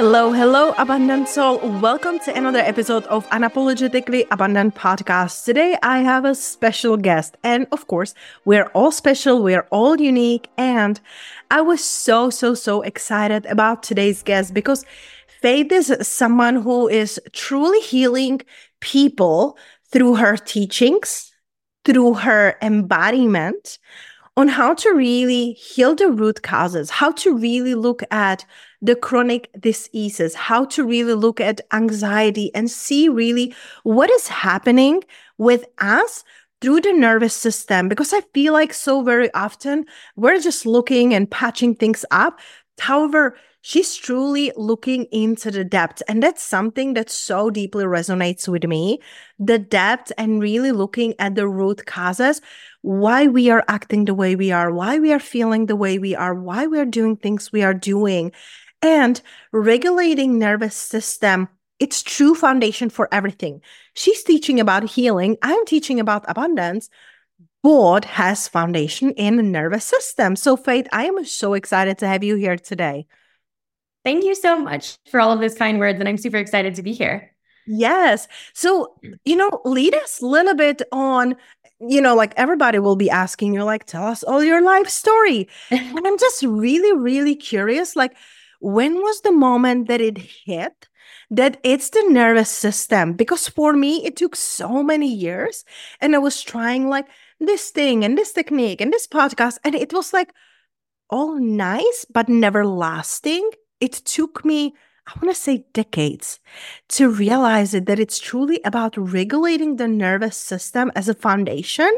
Hello, hello, abundant soul. Welcome to another episode of Unapologetically Abundant Podcast. Today I have a special guest. And of course, we're all special, we're all unique. And I was so, so, so excited about today's guest because Faith is someone who is truly healing people through her teachings, through her embodiment on how to really heal the root causes, how to really look at the chronic diseases, how to really look at anxiety and see really what is happening with us through the nervous system. Because I feel like so very often we're just looking and patching things up. However, she's truly looking into the depth. And that's something that so deeply resonates with me the depth and really looking at the root causes, why we are acting the way we are, why we are feeling the way we are, why we are doing things we are doing and regulating nervous system. It's true foundation for everything. She's teaching about healing. I'm teaching about abundance. Both has foundation in the nervous system. So faith i am so excited to have you here today. Thank you so much for all of those kind words and i'm super excited to be here yes so you know lead us a little bit on you know, like everybody will be asking you, like, tell us all your life story. and I'm just really, really curious. Like, when was the moment that it hit that it's the nervous system? Because for me, it took so many years and I was trying like this thing and this technique and this podcast, and it was like all nice, but never lasting. It took me I want to say decades to realize it, that it's truly about regulating the nervous system as a foundation.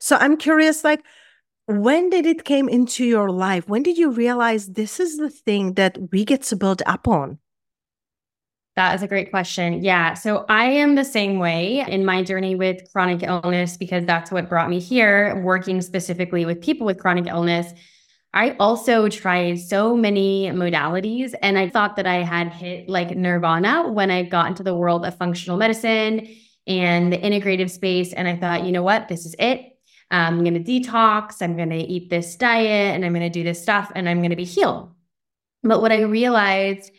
So I'm curious, like, when did it came into your life when did you realize this is the thing that we get to build up on that is a great question. Yeah. So I am the same way in my journey with chronic illness because that's what brought me here, working specifically with people with chronic illness. I also tried so many modalities and I thought that I had hit like nirvana when I got into the world of functional medicine and the integrative space. And I thought, you know what? This is it. I'm going to detox, I'm going to eat this diet, and I'm going to do this stuff, and I'm going to be healed. But what I realized,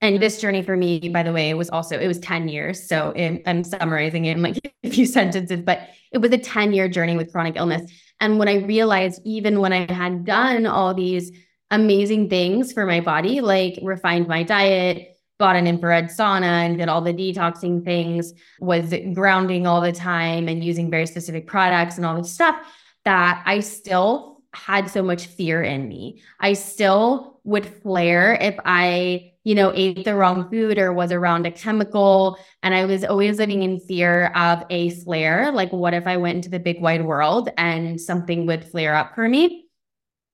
and mm-hmm. this journey for me, by the way, was also, it was 10 years. So in, I'm summarizing it in like a few sentences, but it was a 10 year journey with chronic illness. And what I realized, even when I had done all these amazing things for my body, like refined my diet, bought an infrared sauna and did all the detoxing things, was grounding all the time and using very specific products and all this stuff that I still had so much fear in me. I still would flare if I, you know, ate the wrong food or was around a chemical. And I was always living in fear of a flare. Like, what if I went into the big wide world and something would flare up for me?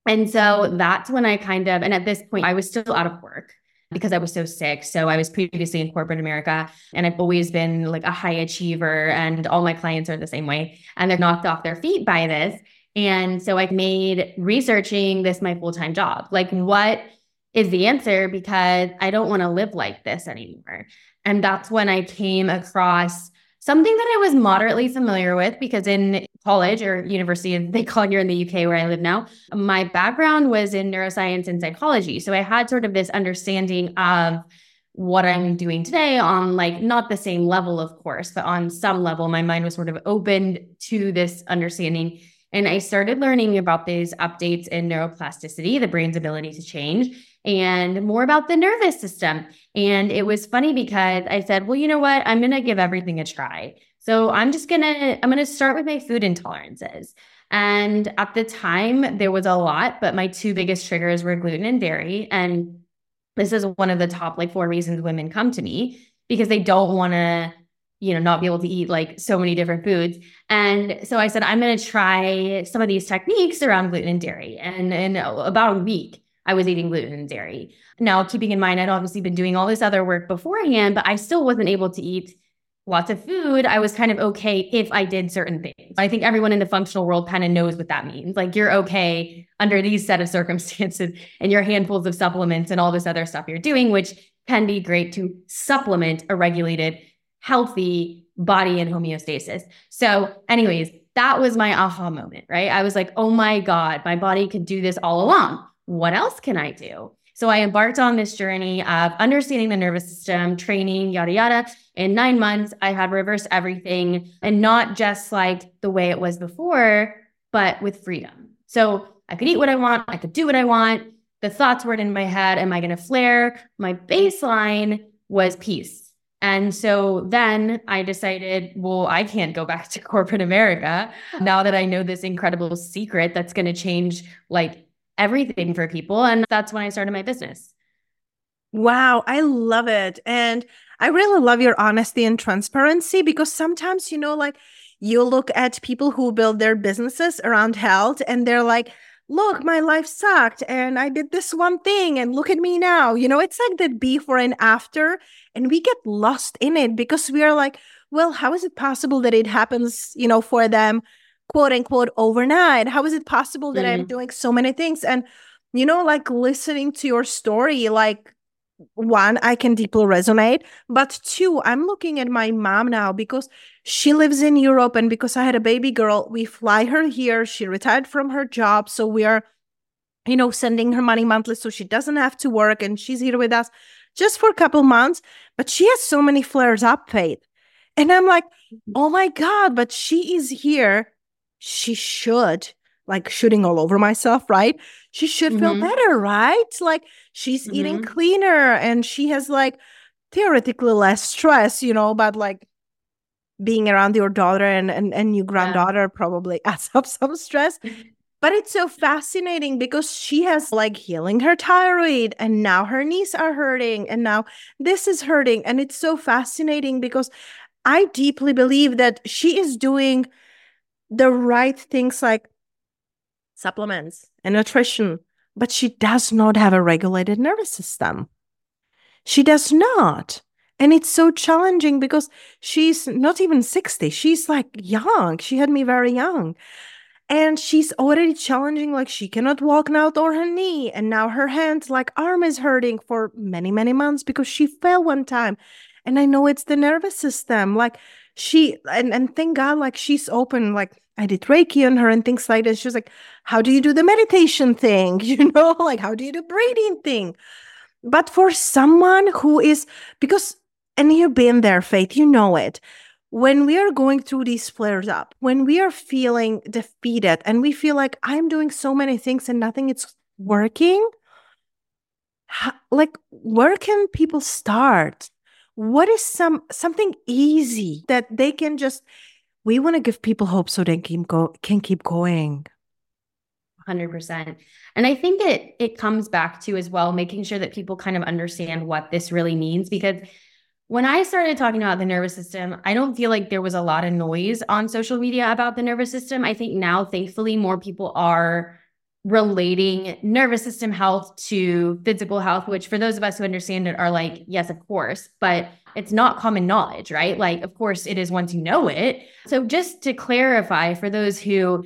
And so that's when I kind of, and at this point, I was still out of work because I was so sick. So I was previously in corporate America and I've always been like a high achiever and all my clients are the same way and they're knocked off their feet by this. And so I made researching this my full-time job. Like what is the answer because I don't want to live like this anymore. And that's when I came across something that I was moderately familiar with because in college or university, they call it here in the UK where I live now, my background was in neuroscience and psychology. So I had sort of this understanding of what I'm doing today on like not the same level, of course, but on some level, my mind was sort of opened to this understanding And I started learning about these updates in neuroplasticity, the brain's ability to change, and more about the nervous system. And it was funny because I said, well, you know what? I'm going to give everything a try. So I'm just going to I'm going to start with my food intolerances. And at the time there was a lot, but my two biggest triggers were gluten and dairy and this is one of the top like four reasons women come to me because they don't want to you know not be able to eat like so many different foods and so i said i'm going to try some of these techniques around gluten and dairy and in about a week i was eating gluten and dairy now keeping in mind i'd obviously been doing all this other work beforehand but i still wasn't able to eat lots of food, I was kind of okay if I did certain things. I think everyone in the functional world kind of knows what that means. Like you're okay under these set of circumstances and your handfuls of supplements and all this other stuff you're doing, which can be great to supplement a regulated, healthy body and homeostasis. So, anyways, that was my aha moment, right? I was like, oh my God, my body could do this all along. What else can I do? So I embarked on this journey of understanding the nervous system, training, yada, yada. In nine months, I had reversed everything and not just like the way it was before, but with freedom. So I could eat what I want, I could do what I want. The thoughts weren't in my head. Am I going to flare? My baseline was peace. And so then I decided, well, I can't go back to corporate America now that I know this incredible secret that's going to change like everything for people. And that's when I started my business. Wow, I love it. And I really love your honesty and transparency because sometimes, you know, like you look at people who build their businesses around health and they're like, look, my life sucked and I did this one thing and look at me now. You know, it's like that before and after. And we get lost in it because we are like, well, how is it possible that it happens, you know, for them quote unquote overnight? How is it possible that mm-hmm. I'm doing so many things? And, you know, like listening to your story, like, one, I can deeply resonate. But two, I'm looking at my mom now because she lives in Europe. And because I had a baby girl, we fly her here. She retired from her job. So we are, you know, sending her money monthly so she doesn't have to work. And she's here with us just for a couple months. But she has so many flares up, Faith. And I'm like, mm-hmm. oh my God, but she is here she should like shooting all over myself, right? She should mm-hmm. feel better, right? Like she's mm-hmm. eating cleaner and she has like theoretically less stress, you know, but like being around your daughter and and, and your granddaughter yeah. probably adds up some stress. But it's so fascinating because she has like healing her thyroid and now her knees are hurting and now this is hurting. And it's so fascinating because I deeply believe that she is doing the right things like supplements and nutrition, but she does not have a regulated nervous system. She does not. And it's so challenging because she's not even 60. She's like young. She had me very young. And she's already challenging, like she cannot walk now or her knee. And now her hand, like arm is hurting for many, many months because she fell one time. And I know it's the nervous system. Like she and and thank God, like she's open. Like I did Reiki on her and things like that. She was like, "How do you do the meditation thing? You know, like how do you do breathing thing?" But for someone who is because and you've been there, Faith, you know it. When we are going through these flares up, when we are feeling defeated and we feel like I'm doing so many things and nothing is working, how, like where can people start? What is some something easy that they can just we want to give people hope so they can go can keep going. 100% and i think it it comes back to as well making sure that people kind of understand what this really means because when i started talking about the nervous system i don't feel like there was a lot of noise on social media about the nervous system. I think now thankfully more people are relating nervous system health to physical health, which for those of us who understand it are like, yes, of course, but it's not common knowledge, right? Like, of course, it is once you know it. So, just to clarify for those who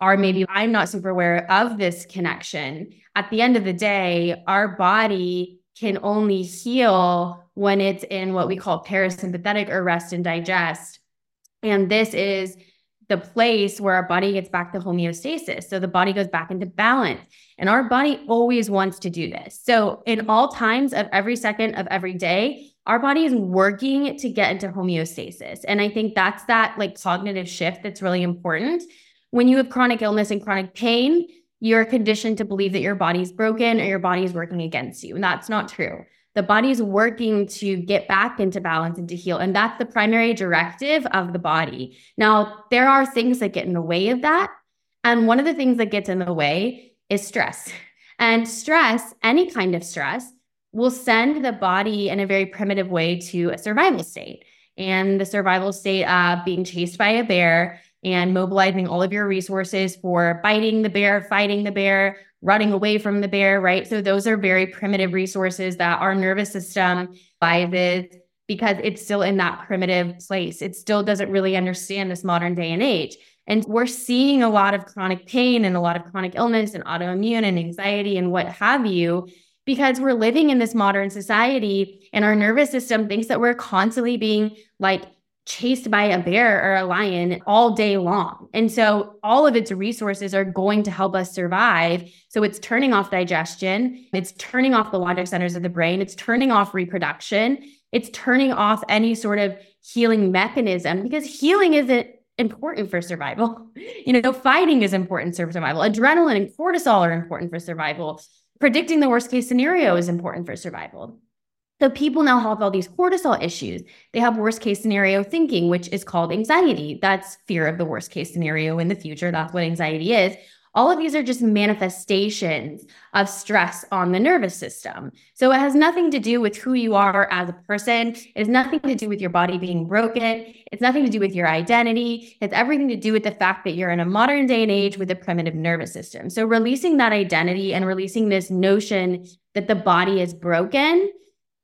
are maybe I'm not super aware of this connection, at the end of the day, our body can only heal when it's in what we call parasympathetic or rest and digest. And this is the place where our body gets back to homeostasis. So the body goes back into balance. And our body always wants to do this. So, in all times of every second of every day, our body is working to get into homeostasis. And I think that's that like cognitive shift that's really important when you have chronic illness and chronic pain, you're conditioned to believe that your body's broken or your body is working against you. And that's not true. The body's working to get back into balance and to heal. And that's the primary directive of the body. Now, there are things that get in the way of that. And one of the things that gets in the way is stress. And stress, any kind of stress, will send the body in a very primitive way to a survival state. And the survival state of being chased by a bear and mobilizing all of your resources for biting the bear, fighting the bear, running away from the bear, right? So those are very primitive resources that our nervous system buys because it's still in that primitive place. It still doesn't really understand this modern day and age. And we're seeing a lot of chronic pain and a lot of chronic illness and autoimmune and anxiety and what have you because we're living in this modern society and our nervous system thinks that we're constantly being like chased by a bear or a lion all day long. And so all of its resources are going to help us survive. So it's turning off digestion, it's turning off the logic centers of the brain, it's turning off reproduction, it's turning off any sort of healing mechanism because healing isn't important for survival. You know, fighting is important for survival. Adrenaline and cortisol are important for survival. Predicting the worst case scenario is important for survival. So people now have all these cortisol issues. They have worst case scenario thinking, which is called anxiety. That's fear of the worst case scenario in the future. That's what anxiety is. All of these are just manifestations of stress on the nervous system. So it has nothing to do with who you are as a person. It has nothing to do with your body being broken. It's nothing to do with your identity. It's everything to do with the fact that you're in a modern day and age with a primitive nervous system. So releasing that identity and releasing this notion that the body is broken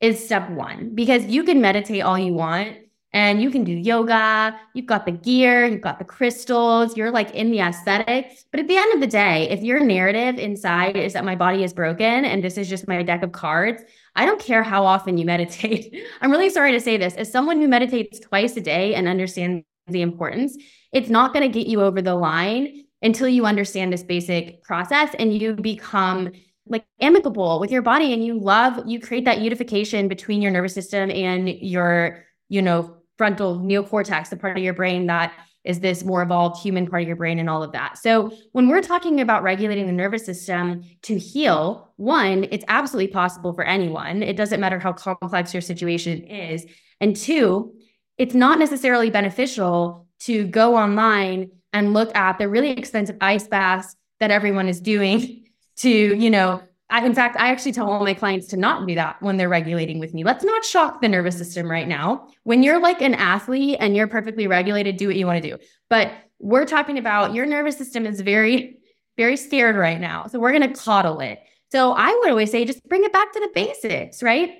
is step one because you can meditate all you want and you can do yoga. You've got the gear, you've got the crystals, you're like in the aesthetic. But at the end of the day, if your narrative inside is that my body is broken and this is just my deck of cards, I don't care how often you meditate. I'm really sorry to say this. As someone who meditates twice a day and understands the importance, it's not going to get you over the line until you understand this basic process and you become like amicable with your body and you love you create that unification between your nervous system and your you know frontal neocortex the part of your brain that is this more evolved human part of your brain and all of that. So when we're talking about regulating the nervous system to heal one it's absolutely possible for anyone. It doesn't matter how complex your situation is. And two it's not necessarily beneficial to go online and look at the really expensive ice baths that everyone is doing to, you know, I, in fact, I actually tell all my clients to not do that when they're regulating with me. Let's not shock the nervous system right now. When you're like an athlete and you're perfectly regulated, do what you want to do. But we're talking about your nervous system is very, very scared right now. So we're going to coddle it. So I would always say just bring it back to the basics, right?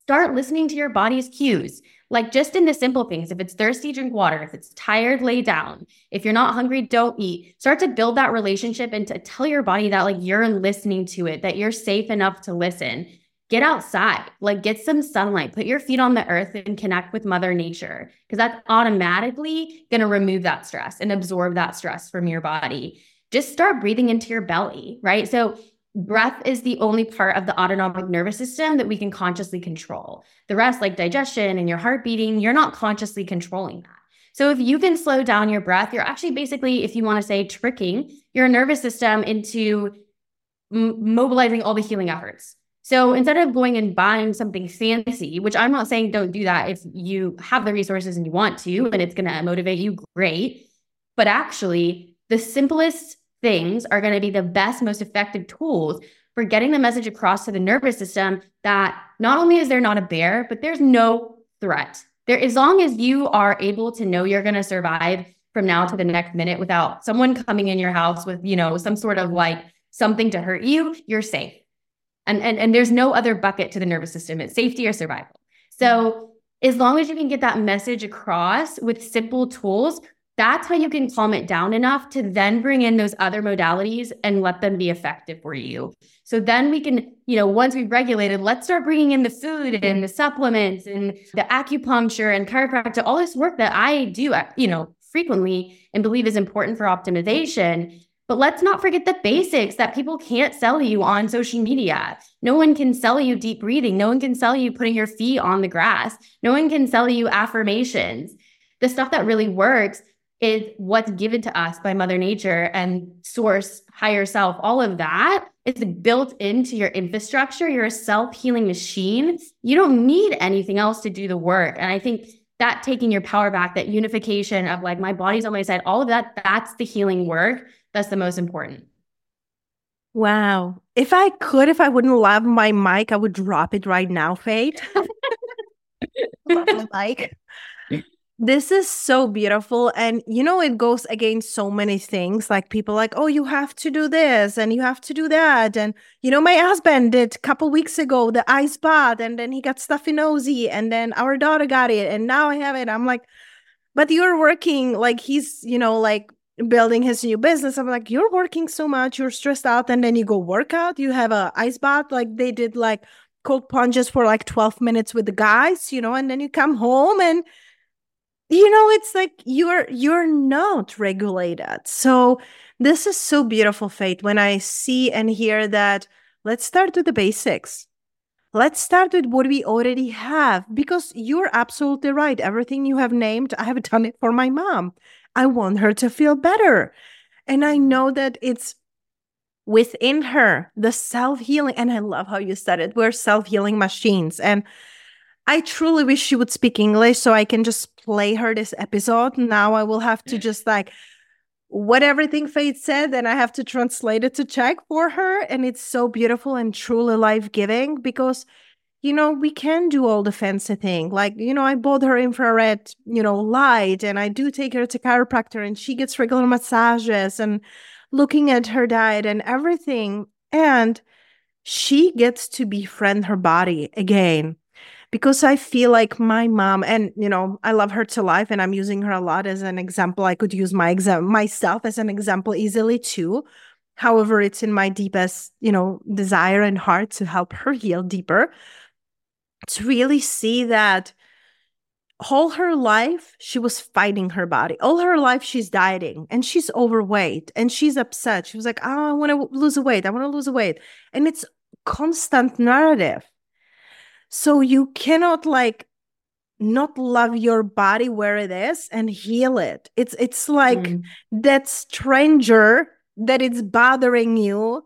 Start listening to your body's cues. Like just in the simple things, if it's thirsty, drink water. If it's tired, lay down. If you're not hungry, don't eat. Start to build that relationship and to tell your body that like you're listening to it, that you're safe enough to listen. Get outside, like get some sunlight, put your feet on the earth and connect with Mother Nature, because that's automatically going to remove that stress and absorb that stress from your body. Just start breathing into your belly, right? So breath is the only part of the autonomic nervous system that we can consciously control. The rest, like digestion and your heart beating, you're not consciously controlling that. So if you can slow down your breath, you're actually basically, if you want to say, tricking your nervous system into m- mobilizing all the healing efforts. So instead of going and buying something fancy, which I'm not saying don't do that if you have the resources and you want to, and it's going to motivate you, great. But actually, the simplest things are going to be the best, most effective tools for getting the message across to the nervous system that not only is there not a bear, but there's no threat. There, as long as you are able to know you're going to survive from now to the next minute without someone coming in your house with, you know, some sort of like something to hurt you, you're safe. And, and, and there's no other bucket to the nervous system. It's safety or survival. So as long as you can get that message across with simple tools, that's how you can calm it down enough to then bring in those other modalities and let them be effective for you. So then we can, you know, once we've regulated, let's start bringing in the food and the supplements and the acupuncture and chiropractic, all this work that I do, uh, you know, frequently and believe is important for optimization. But let's not forget the basics that people can't sell you on social media. No one can sell you deep breathing. No one can sell you putting your feet on the grass. No one can sell you affirmations. The stuff that really works is what's given to us by Mother Nature and source, higher self, all of that is built into your infrastructure. You're a self healing machine. You don't need anything else to do the work. And I think that taking your power back, that unification of like, my body's on my side, all of that, that's the healing work. That's the most important. Wow. If I could, if I wouldn't love my mic, I would drop it right now, Faith love my mic. This is so beautiful. And you know, it goes against so many things. Like people like, oh, you have to do this and you have to do that. And you know, my husband did a couple weeks ago the ice bath, and then he got stuffy nosy, and then our daughter got it, and now I have it. I'm like, but you're working like he's, you know, like building his new business. I'm like, you're working so much, you're stressed out, and then you go work out, you have a ice bath, like they did like cold plunges for like 12 minutes with the guys, you know, and then you come home and you know it's like you're you're not regulated. So this is so beautiful faith when i see and hear that let's start with the basics. Let's start with what we already have because you're absolutely right. Everything you have named i have done it for my mom. I want her to feel better. And i know that it's within her the self-healing and i love how you said it we're self-healing machines. And I truly wish she would speak English so I can just play her this episode. Now I will have to just like what everything Faith said, and I have to translate it to Czech for her. And it's so beautiful and truly life giving because, you know, we can do all the fancy thing. Like, you know, I bought her infrared, you know, light, and I do take her to chiropractor, and she gets regular massages and looking at her diet and everything. And she gets to befriend her body again because I feel like my mom, and you know, I love her to life, and I'm using her a lot as an example. I could use my exam myself as an example easily too. However, it's in my deepest, you know, desire and heart to help her heal deeper. To really see that all her life she was fighting her body all her life she's dieting and she's overweight and she's upset she was like oh i want to lose weight i want to lose weight and it's constant narrative so you cannot like not love your body where it is and heal it. It's it's like mm. that stranger that it's bothering you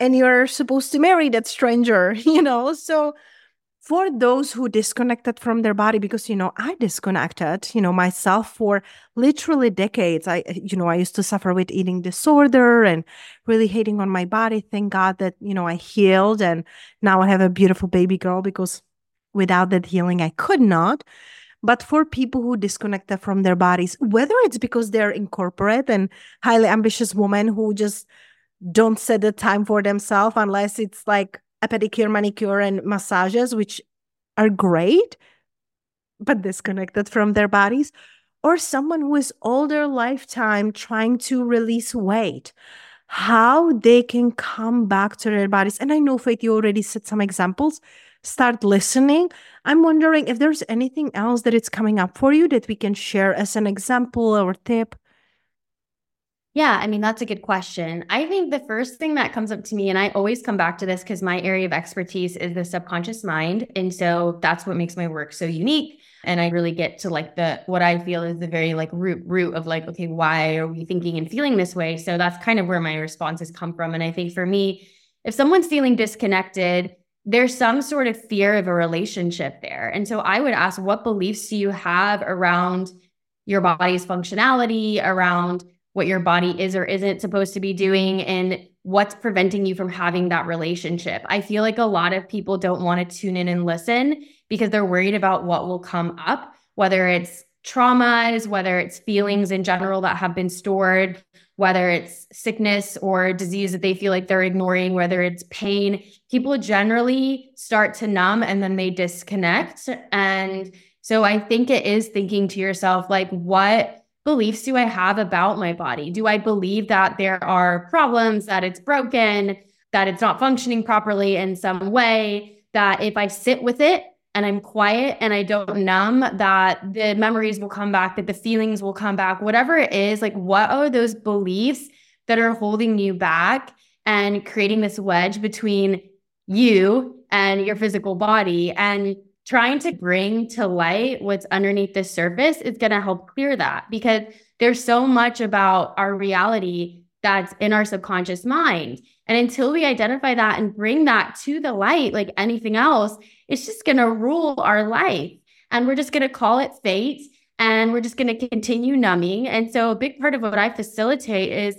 and you're supposed to marry that stranger, you know? So for those who disconnected from their body because you know i disconnected you know myself for literally decades. I eh, you know i used to suffer with eating disorder and really hating on my body. Thank god that you know i healed and now i have a beautiful baby girl because without that healing i could not. But for people who disconnected from their bodies whether it's because they're incorporate and highly ambitious women who just don't set the time for themselves unless it's like a pedicure, manicure, and massages, which are great, but disconnected from their bodies, or someone who is all their lifetime trying to release weight, how they can come back to their bodies. And I know, Faith, you already said some examples. Start listening. I'm wondering if there's anything else that it's coming up for you that we can share as an example or tip. Yeah, I mean, that's a good question. I think the first thing that comes up to me, and I always come back to this because my area of expertise is the subconscious mind. And so that's what makes my work so unique. And I really get to like the what I feel is the very like root root of like, okay, why are we thinking and feeling this way? So that's kind of where my responses come from. And I think for me, if someone's feeling disconnected, there's some sort of fear of a relationship there. And so I would ask, what beliefs do you have around your body's functionality, around what your body is or isn't supposed to be doing and what's preventing you from having that relationship. I feel like a lot of people don't want to tune in and listen because they're worried about what will come up, whether it's traumas, whether it's feelings in general that have been stored, whether it's sickness or disease that they feel like they're ignoring, whether it's pain. People generally start to numb and then they disconnect. And so I think it is thinking to yourself, like, what beliefs do I have about my body? Do I believe that there are problems, that it's broken, that it's not functioning properly in some way? That if I sit with it and I'm quiet and I don't numb, that the memories will come back, that the feelings will come back, whatever it is, like what are those beliefs that are holding you back and creating this wedge between you and your physical body? And trying to bring to light what's underneath the surface is going to help clear that because there's so much about our reality that's in our subconscious mind. And until we identify that and bring that to the light, like anything else, it's just going to rule our life. And we're just going to call it fate and we're just going to continue numbing. And so, a big part of what I facilitate is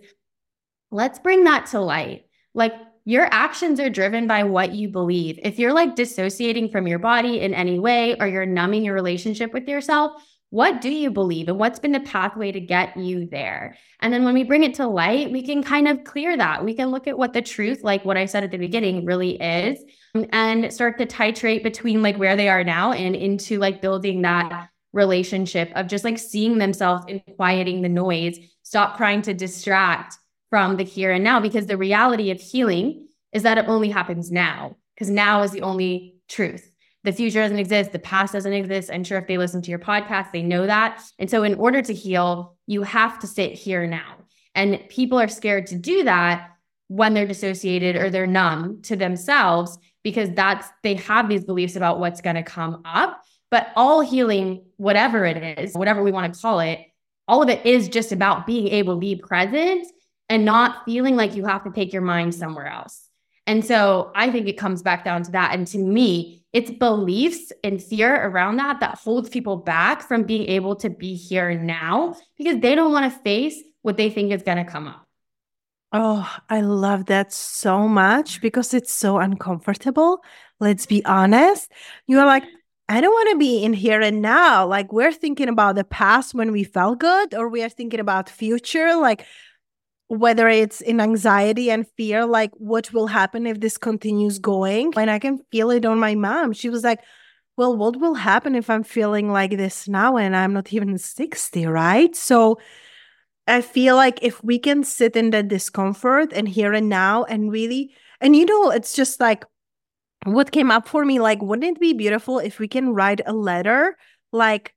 let's bring that to light. Like, your actions are driven by what you believe. If you're like dissociating from your body in any way or you're numbing your relationship with yourself, what do you believe and what's been the pathway to get you there? And then when we bring it to light, we can kind of clear that. We can look at what the truth, like what I said at the beginning, really is and start to titrate between like where they are now and into like building that relationship of just like seeing themselves and quieting the noise, stop trying to distract from the here and now because the reality of healing is that it only happens now because now is the only truth. The future doesn't exist, the past doesn't exist. I'm sure if they listen to your podcast, they know that. And so, in order to heal, you have to sit here now. And people are scared to do that when they're dissociated or they're numb to themselves because that's they have these beliefs about what's going to come up. But all healing, whatever it is, whatever we want to call it, all of it is just about being able to be present and not feeling like you have to take your mind somewhere else. And so I think it comes back down to that. And to me, it's beliefs and fear around that that holds people back from being able to be here now because they don't want to face what they think is going to come up. Oh, I love that so much because it's so uncomfortable. Let's be honest. You're like, I don't want to be in here and now. Like we're thinking about the past when we felt good, or we are thinking about future. Like whether it's in anxiety and fear, like what will happen if this continues going. And I can feel it on my mom. She was like, well, what will happen if I'm feeling like this now and I'm not even 60, right? So I feel like if we can sit in the discomfort and here and now and really, and you know, it's just like what came up for me, like, wouldn't it be beautiful if we can write a letter like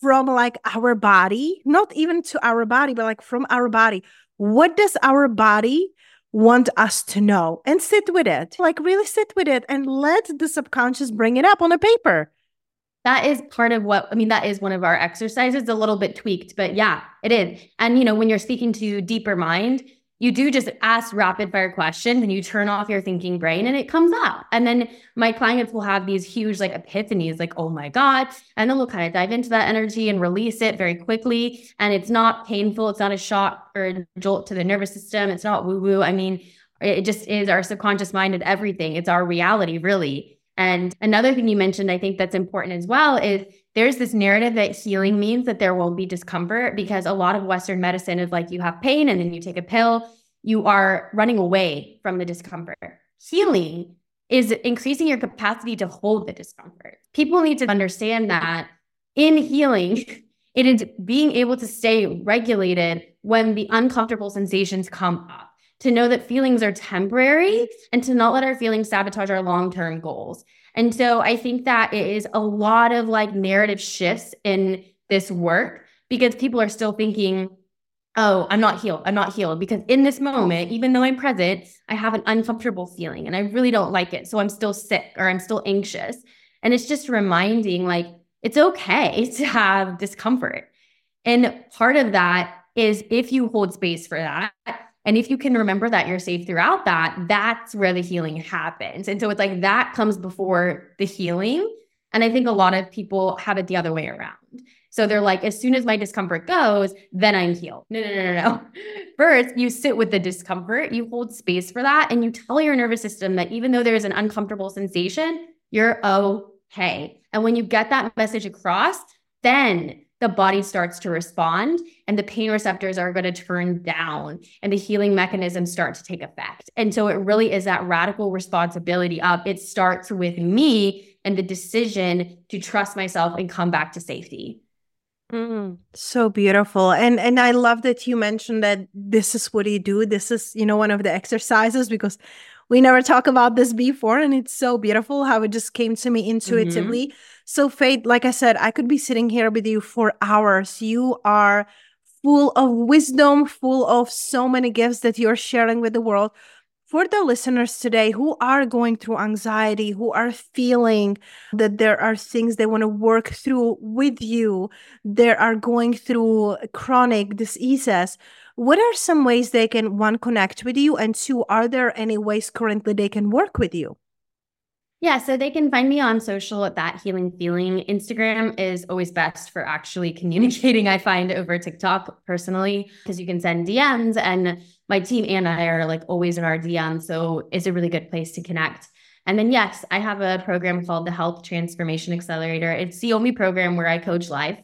from like our body, not even to our body, but like from our body what does our body want us to know? And sit with it. Like, really sit with it and let the subconscious bring it up on a paper. That is part of what, I mean, that is one of our exercises, a little bit tweaked, but yeah, it is. And, you know, when you're speaking to deeper mind, you do just ask rapid fire questions and you turn off your thinking brain and it comes out. And then my clients will have these huge like epiphanies, like, oh my God. And then we'll kind of dive into that energy and release it very quickly. And it's not painful. It's not a shock or a jolt to the nervous system. It's not woo woo. I mean, it just is our subconscious mind and everything. It's our reality, really. And another thing you mentioned, I think that's important as well, is there's this narrative that healing means that there won't be discomfort because a lot of Western medicine is like you have pain and then you take a pill, you are running away from the discomfort. Healing is increasing your capacity to hold the discomfort. People need to understand that in healing, it is being able to stay regulated when the uncomfortable sensations come up, to know that feelings are temporary and to not let our feelings sabotage our long term goals. And so I think that it is a lot of like narrative shifts in this work because people are still thinking, oh, I'm not healed. I'm not healed because in this moment, even though I'm present, I have an uncomfortable feeling and I really don't like it. So I'm still sick or I'm still anxious. And it's just reminding like it's okay to have discomfort. And part of that is if you hold space for that, and if you can remember that you're safe throughout that, that's where the healing happens. And so it's like that comes before the healing. And I think a lot of people have it the other way around. So they're like, as soon as my discomfort goes, then I'm healed. No, no, no, no, no. First, you sit with the discomfort, you hold space for that, and you tell your nervous system that even though there's an uncomfortable sensation, you're okay. And when you get that message across, then the body starts to respond and the pain receptors are going to turn down and the healing mechanisms start to take effect. And so it really is that radical responsibility of it starts with me and the decision to trust myself and come back to safety. Mm, so beautiful. And and I love that you mentioned that this is what you do. This is, you know, one of the exercises because we never talk about this before and it's so beautiful how it just came to me intuitively mm-hmm. So faith like i said i could be sitting here with you for hours you are full of wisdom full of so many gifts that you're sharing with the world for the listeners today who are going through anxiety, who are feeling that there are things they want to work through with you, they are going through chronic diseases, what are some ways they can one connect with you and two are there any ways currently they can work with you? Yeah, so they can find me on social at that healing feeling. Instagram is always best for actually communicating, I find over TikTok personally, because you can send DMs and my team and I are like always in our DMs. So it's a really good place to connect. And then, yes, I have a program called the Health Transformation Accelerator. It's the only program where I coach live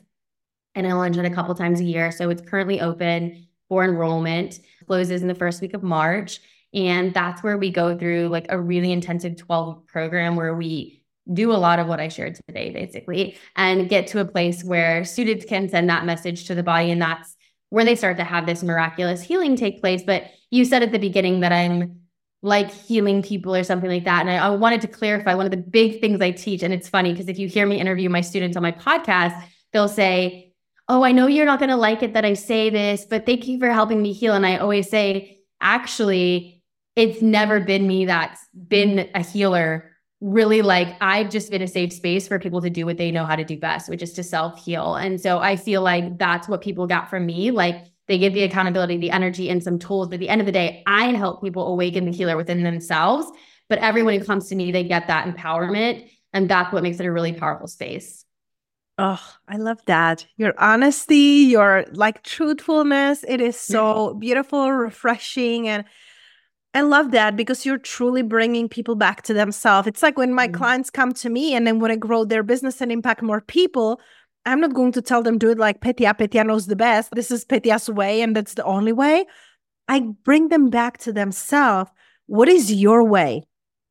and I launch it a couple times a year. So it's currently open for enrollment, closes in the first week of March. And that's where we go through like a really intensive 12 week program where we do a lot of what I shared today, basically, and get to a place where students can send that message to the body. And that's where they start to have this miraculous healing take place. But you said at the beginning that I'm like healing people or something like that. And I, I wanted to clarify one of the big things I teach. And it's funny because if you hear me interview my students on my podcast, they'll say, Oh, I know you're not going to like it that I say this, but thank you for helping me heal. And I always say, actually, it's never been me that's been a healer. Really, like I've just been a safe space for people to do what they know how to do best, which is to self heal. And so I feel like that's what people got from me. Like they give the accountability, the energy, and some tools. But at the end of the day, I help people awaken the healer within themselves. But everyone who comes to me, they get that empowerment. And that's what makes it a really powerful space. Oh, I love that. Your honesty, your like truthfulness. It is so beautiful, refreshing, and I love that because you're truly bringing people back to themselves. It's like when my mm clients come to me and then want to grow their business and impact more people, I'm not going to tell them do it like Petya. Petya knows the best. This is Petya's way and that's the only way. I bring them back to themselves. What is your way?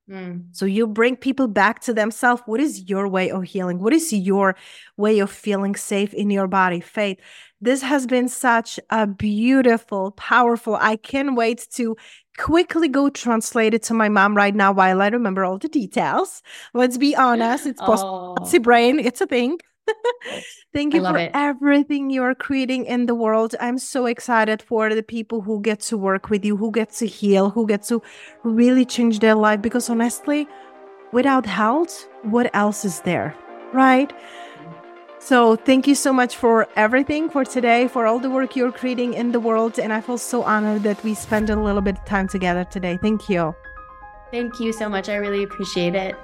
Mm. So you bring people back to themselves. What is your way of healing? What is your way of feeling safe in your body? Faith. This has been such a beautiful, powerful. I can't wait to quickly go translate it to my mom right now while I remember all the details. Let's be honest, it's oh. a brain, it's a thing. Thank you for it. everything you're creating in the world. I'm so excited for the people who get to work with you, who get to heal, who get to really change their life. Because honestly, without health, what else is there? Right? So, thank you so much for everything for today, for all the work you're creating in the world. And I feel so honored that we spent a little bit of time together today. Thank you. Thank you so much. I really appreciate it.